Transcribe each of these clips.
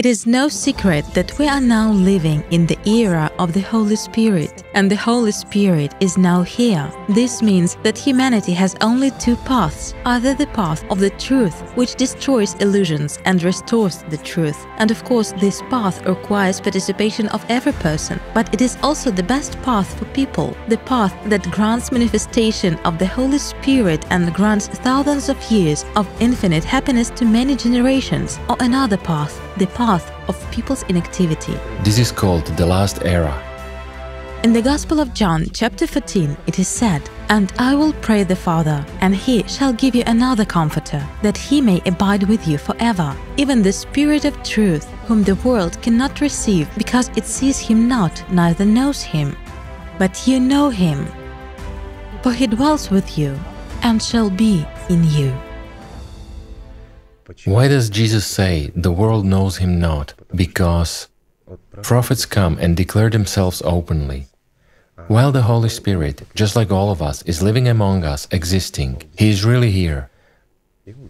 It is no secret that we are now living in the era of the Holy Spirit, and the Holy Spirit is now here. This means that humanity has only two paths either the path of the truth, which destroys illusions and restores the truth. And of course, this path requires participation of every person, but it is also the best path for people, the path that grants manifestation of the Holy Spirit and grants thousands of years of infinite happiness to many generations, or another path, the path of people's inactivity. This is called the last era. In the Gospel of John, chapter 14, it is said, And I will pray the Father, and he shall give you another Comforter, that he may abide with you forever, even the Spirit of truth, whom the world cannot receive, because it sees him not, neither knows him. But you know him, for he dwells with you, and shall be in you. Why does Jesus say, The world knows him not? Because prophets come and declare themselves openly. While the Holy Spirit, just like all of us, is living among us, existing, He is really here.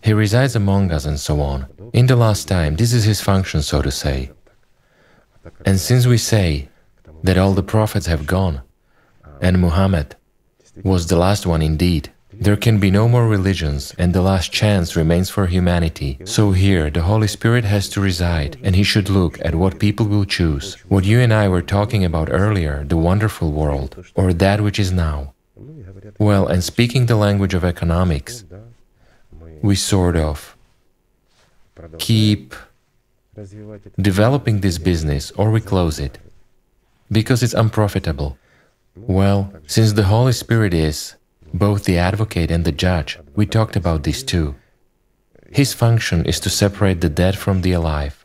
He resides among us and so on. In the last time, this is His function, so to say. And since we say that all the prophets have gone, and Muhammad was the last one indeed, there can be no more religions, and the last chance remains for humanity. So here, the Holy Spirit has to reside, and He should look at what people will choose. What you and I were talking about earlier, the wonderful world, or that which is now. Well, and speaking the language of economics, we sort of keep developing this business or we close it because it's unprofitable. Well, since the Holy Spirit is both the advocate and the judge, we talked about this too. His function is to separate the dead from the alive.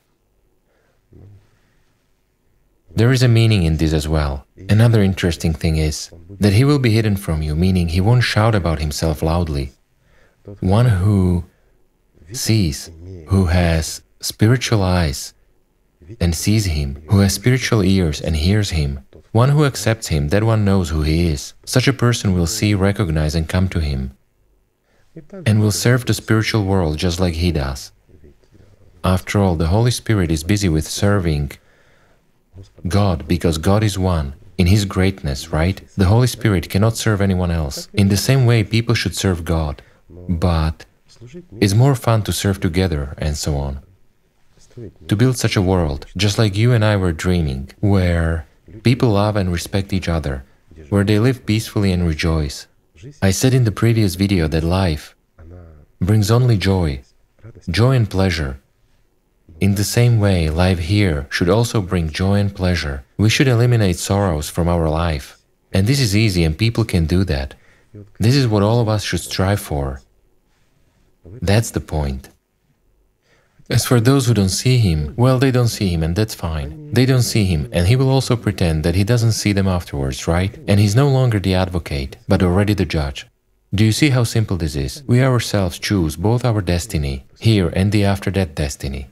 There is a meaning in this as well. Another interesting thing is that he will be hidden from you, meaning he won't shout about himself loudly. One who sees, who has spiritual eyes and sees him, who has spiritual ears and hears him, one who accepts him, that one knows who he is. Such a person will see, recognize, and come to him, and will serve the spiritual world just like he does. After all, the Holy Spirit is busy with serving God because God is one. In His greatness, right? The Holy Spirit cannot serve anyone else. In the same way, people should serve God, but it's more fun to serve together and so on. To build such a world, just like you and I were dreaming, where People love and respect each other, where they live peacefully and rejoice. I said in the previous video that life brings only joy, joy and pleasure. In the same way, life here should also bring joy and pleasure. We should eliminate sorrows from our life. And this is easy and people can do that. This is what all of us should strive for. That's the point. As for those who don't see him, well, they don't see him and that's fine. They don't see him and he will also pretend that he doesn't see them afterwards, right? And he's no longer the advocate, but already the judge. Do you see how simple this is? We ourselves choose both our destiny, here and the after death destiny.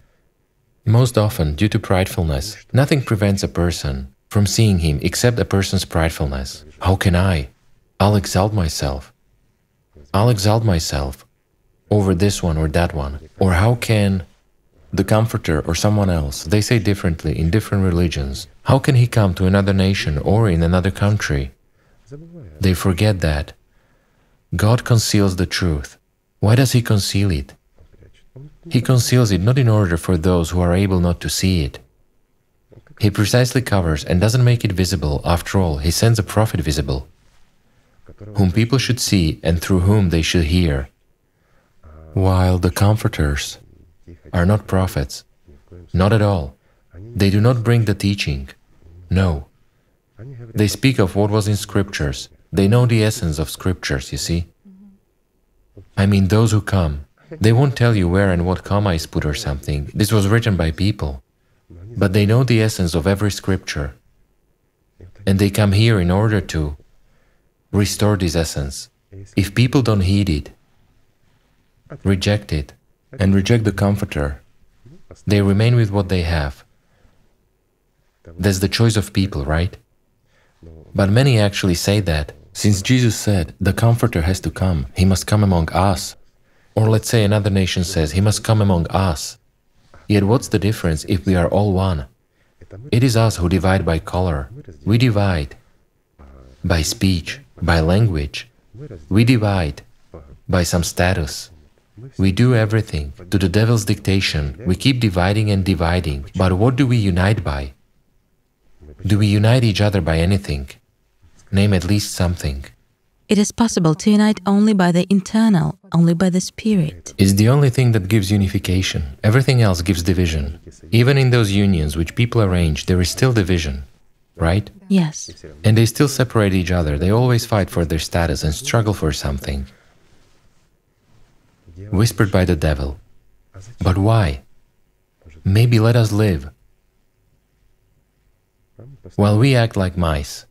Most often, due to pridefulness, nothing prevents a person from seeing him except a person's pridefulness. How can I? I'll exalt myself. I'll exalt myself over this one or that one. Or how can the Comforter or someone else, they say differently in different religions. How can he come to another nation or in another country? They forget that. God conceals the truth. Why does he conceal it? He conceals it not in order for those who are able not to see it. He precisely covers and doesn't make it visible. After all, he sends a prophet visible, whom people should see and through whom they should hear. While the comforters, are not prophets. Not at all. They do not bring the teaching. No. They speak of what was in scriptures. They know the essence of scriptures, you see. I mean, those who come, they won't tell you where and what comma is put or something. This was written by people. But they know the essence of every scripture. And they come here in order to restore this essence. If people don't heed it, reject it, and reject the Comforter. They remain with what they have. That's the choice of people, right? But many actually say that, since Jesus said, the Comforter has to come, he must come among us. Or let's say another nation says, he must come among us. Yet what's the difference if we are all one? It is us who divide by color. We divide by speech, by language. We divide by some status. We do everything to the devil's dictation. We keep dividing and dividing. But what do we unite by? Do we unite each other by anything? Name at least something. It is possible to unite only by the internal, only by the spirit. It's the only thing that gives unification. Everything else gives division. Even in those unions which people arrange, there is still division, right? Yes. And they still separate each other. They always fight for their status and struggle for something. Whispered by the devil. But why? Maybe let us live. While we act like mice,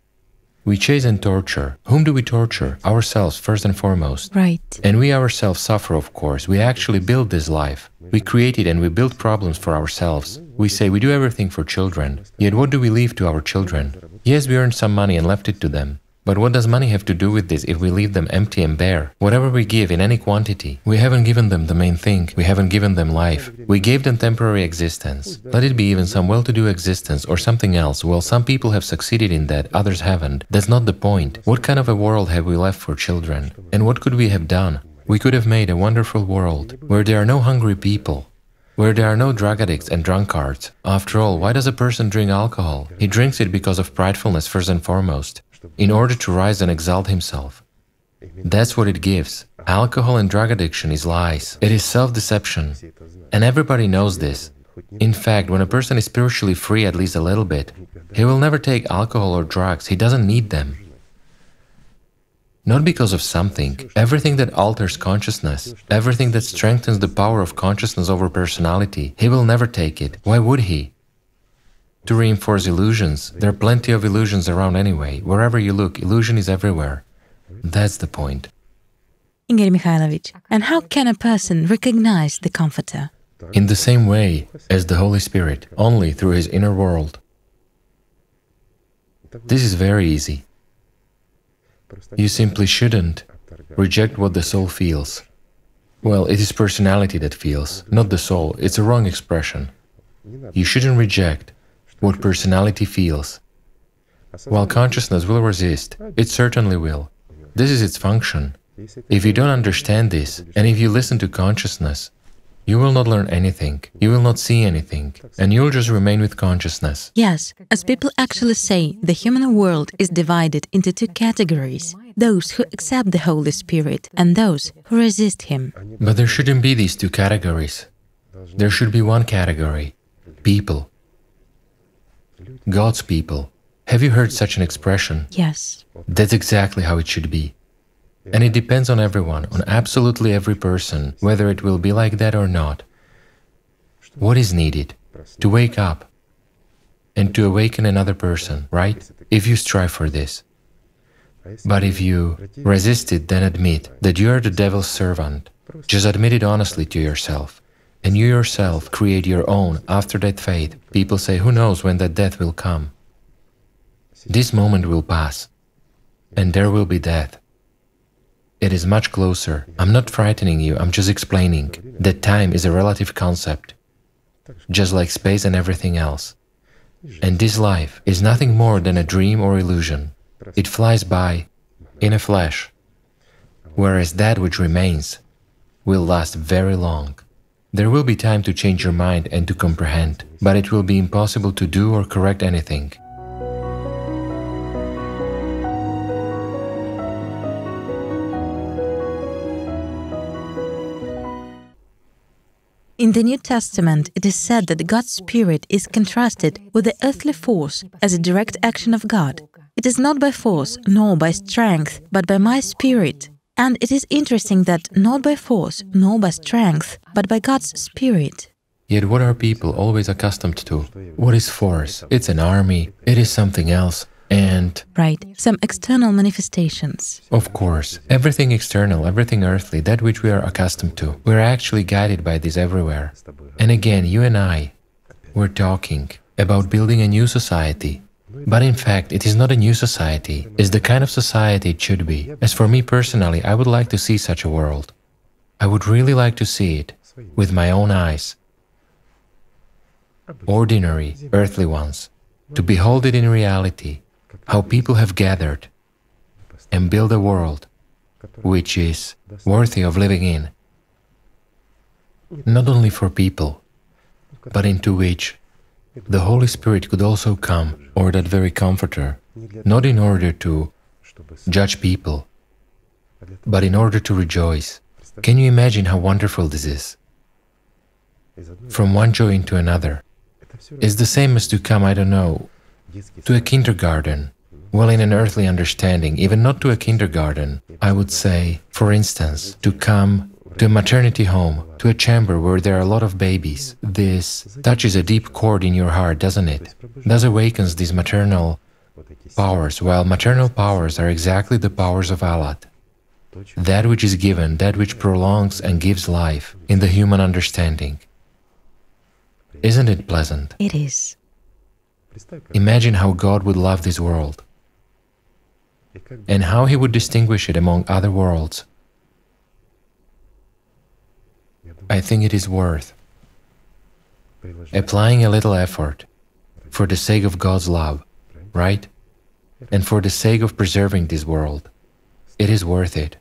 we chase and torture. Whom do we torture? Ourselves, first and foremost. Right. And we ourselves suffer, of course. We actually build this life. We create it and we build problems for ourselves. We say we do everything for children. Yet what do we leave to our children? Yes, we earned some money and left it to them. But what does money have to do with this if we leave them empty and bare? Whatever we give in any quantity, we haven't given them the main thing. We haven't given them life. We gave them temporary existence. Let it be even some well to do existence or something else. Well, some people have succeeded in that, others haven't. That's not the point. What kind of a world have we left for children? And what could we have done? We could have made a wonderful world where there are no hungry people, where there are no drug addicts and drunkards. After all, why does a person drink alcohol? He drinks it because of pridefulness first and foremost in order to rise and exalt himself. That's what it gives. Alcohol and drug addiction is lies. It is self deception. And everybody knows this. In fact, when a person is spiritually free at least a little bit, he will never take alcohol or drugs. He doesn't need them. Not because of something. Everything that alters consciousness, everything that strengthens the power of consciousness over personality, he will never take it. Why would he? To reinforce illusions. There are plenty of illusions around anyway. Wherever you look, illusion is everywhere. That's the point. Igor Mikhailovich, and how can a person recognize the Comforter? In the same way as the Holy Spirit, only through his inner world. This is very easy. You simply shouldn't reject what the soul feels. Well, it is personality that feels, not the soul. It's a wrong expression. You shouldn't reject what personality feels. While consciousness will resist, it certainly will. This is its function. If you don't understand this, and if you listen to consciousness, you will not learn anything, you will not see anything, and you'll just remain with consciousness. Yes, as people actually say, the human world is divided into two categories those who accept the Holy Spirit and those who resist Him. But there shouldn't be these two categories. There should be one category people God's people. Have you heard such an expression? Yes. That's exactly how it should be. And it depends on everyone, on absolutely every person, whether it will be like that or not. What is needed? To wake up and to awaken another person, right? If you strive for this. But if you resist it, then admit that you are the devil's servant. Just admit it honestly to yourself and you yourself create your own after that fate, people say, who knows when that death will come? This moment will pass, and there will be death. It is much closer. I'm not frightening you, I'm just explaining that time is a relative concept, just like space and everything else. And this life is nothing more than a dream or illusion. It flies by in a flash, whereas that which remains will last very long. There will be time to change your mind and to comprehend, but it will be impossible to do or correct anything. In the New Testament, it is said that God's Spirit is contrasted with the earthly force as a direct action of God. It is not by force nor by strength, but by my Spirit, and it is interesting that not by force, nor by strength, but by God's Spirit. Yet what are people always accustomed to? What is force? It's an army, it is something else, and. Right, some external manifestations. Of course, everything external, everything earthly, that which we are accustomed to. We're actually guided by this everywhere. And again, you and I, we're talking about building a new society, but in fact, it is not a new society, it's the kind of society it should be. As for me personally, I would like to see such a world. I would really like to see it with my own eyes. ordinary, earthly ones, to behold it in reality, how people have gathered and build a world which is worthy of living in, not only for people, but into which the Holy Spirit could also come, or that very Comforter, not in order to judge people, but in order to rejoice. Can you imagine how wonderful this is? From one joy into another. It's the same as to come, I don't know, to a kindergarten. Well, in an earthly understanding, even not to a kindergarten, I would say, for instance, to come to a maternity home, to a chamber where there are a lot of babies. This touches a deep chord in your heart, doesn't it? Thus awakens these maternal powers, while maternal powers are exactly the powers of Allat. That which is given, that which prolongs and gives life in the human understanding. Isn't it pleasant? It is. Imagine how God would love this world and how He would distinguish it among other worlds. I think it is worth applying a little effort for the sake of God's love, right? And for the sake of preserving this world. It is worth it.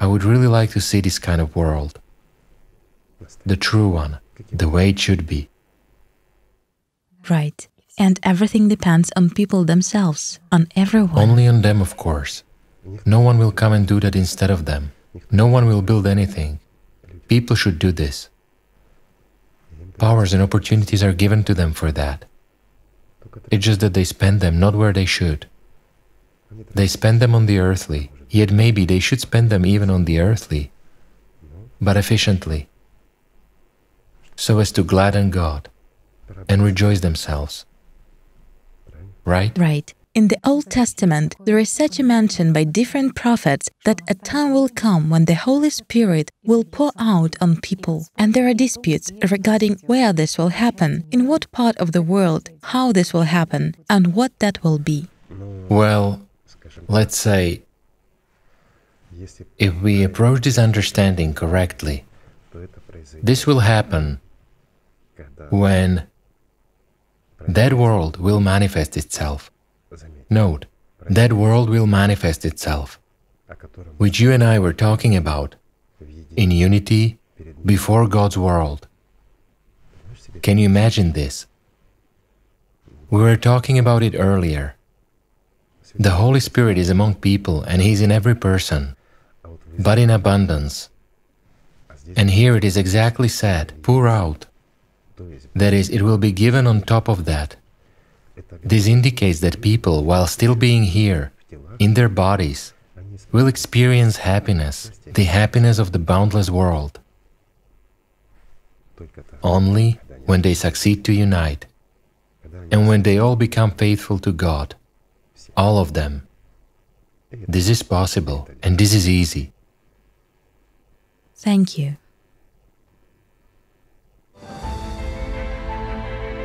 I would really like to see this kind of world. The true one, the way it should be. Right. And everything depends on people themselves, on everyone. Only on them, of course. No one will come and do that instead of them. No one will build anything. People should do this. Powers and opportunities are given to them for that. It's just that they spend them not where they should. They spend them on the earthly, yet maybe they should spend them even on the earthly, but efficiently, so as to gladden God and rejoice themselves. Right? Right. In the Old Testament, there is such a mention by different prophets that a time will come when the Holy Spirit will pour out on people. And there are disputes regarding where this will happen, in what part of the world, how this will happen, and what that will be. Well, let's say, if we approach this understanding correctly, this will happen when that world will manifest itself. Note, that world will manifest itself, which you and I were talking about, in unity before God's world. Can you imagine this? We were talking about it earlier. The Holy Spirit is among people and He is in every person, but in abundance. And here it is exactly said, pour out. That is, it will be given on top of that. This indicates that people, while still being here, in their bodies, will experience happiness, the happiness of the boundless world, only when they succeed to unite, and when they all become faithful to God, all of them. This is possible, and this is easy. Thank you.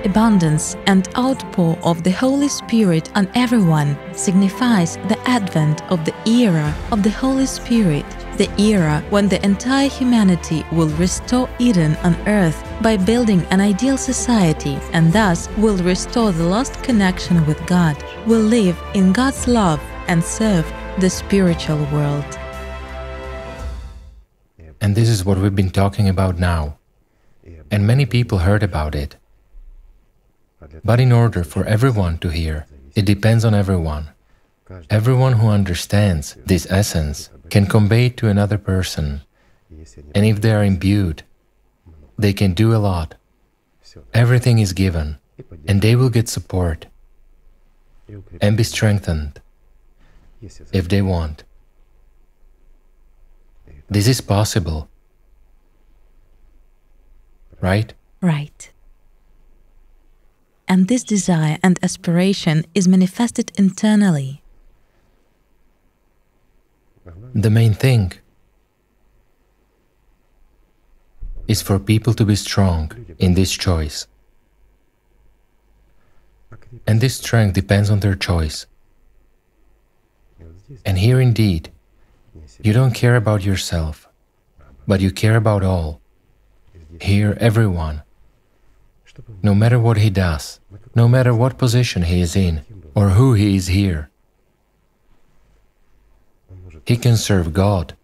Abundance and outpour of the Holy Spirit on everyone signifies the advent of the era of the Holy Spirit, the era when the entire humanity will restore Eden on earth by building an ideal society and thus will restore the lost connection with God, will live in God's love and serve the spiritual world. And this is what we've been talking about now. And many people heard about it. But in order for everyone to hear, it depends on everyone. Everyone who understands this essence can convey it to another person. And if they are imbued, they can do a lot. Everything is given, and they will get support and be strengthened if they want. This is possible. Right? Right and this desire and aspiration is manifested internally. The main thing is for people to be strong in this choice. And this strength depends on their choice. And here indeed, you don't care about yourself, but you care about all. Here, everyone no matter what he does, no matter what position he is in, or who he is here. He can serve God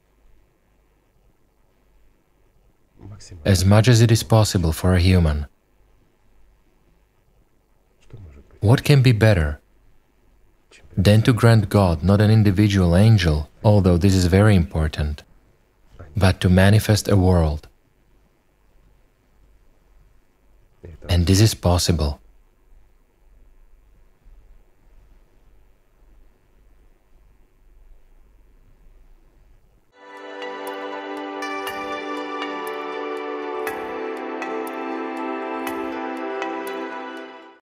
as much as it is possible for a human. What can be better than to grant God not an individual angel, although this is very important, but to manifest a world? And this is possible.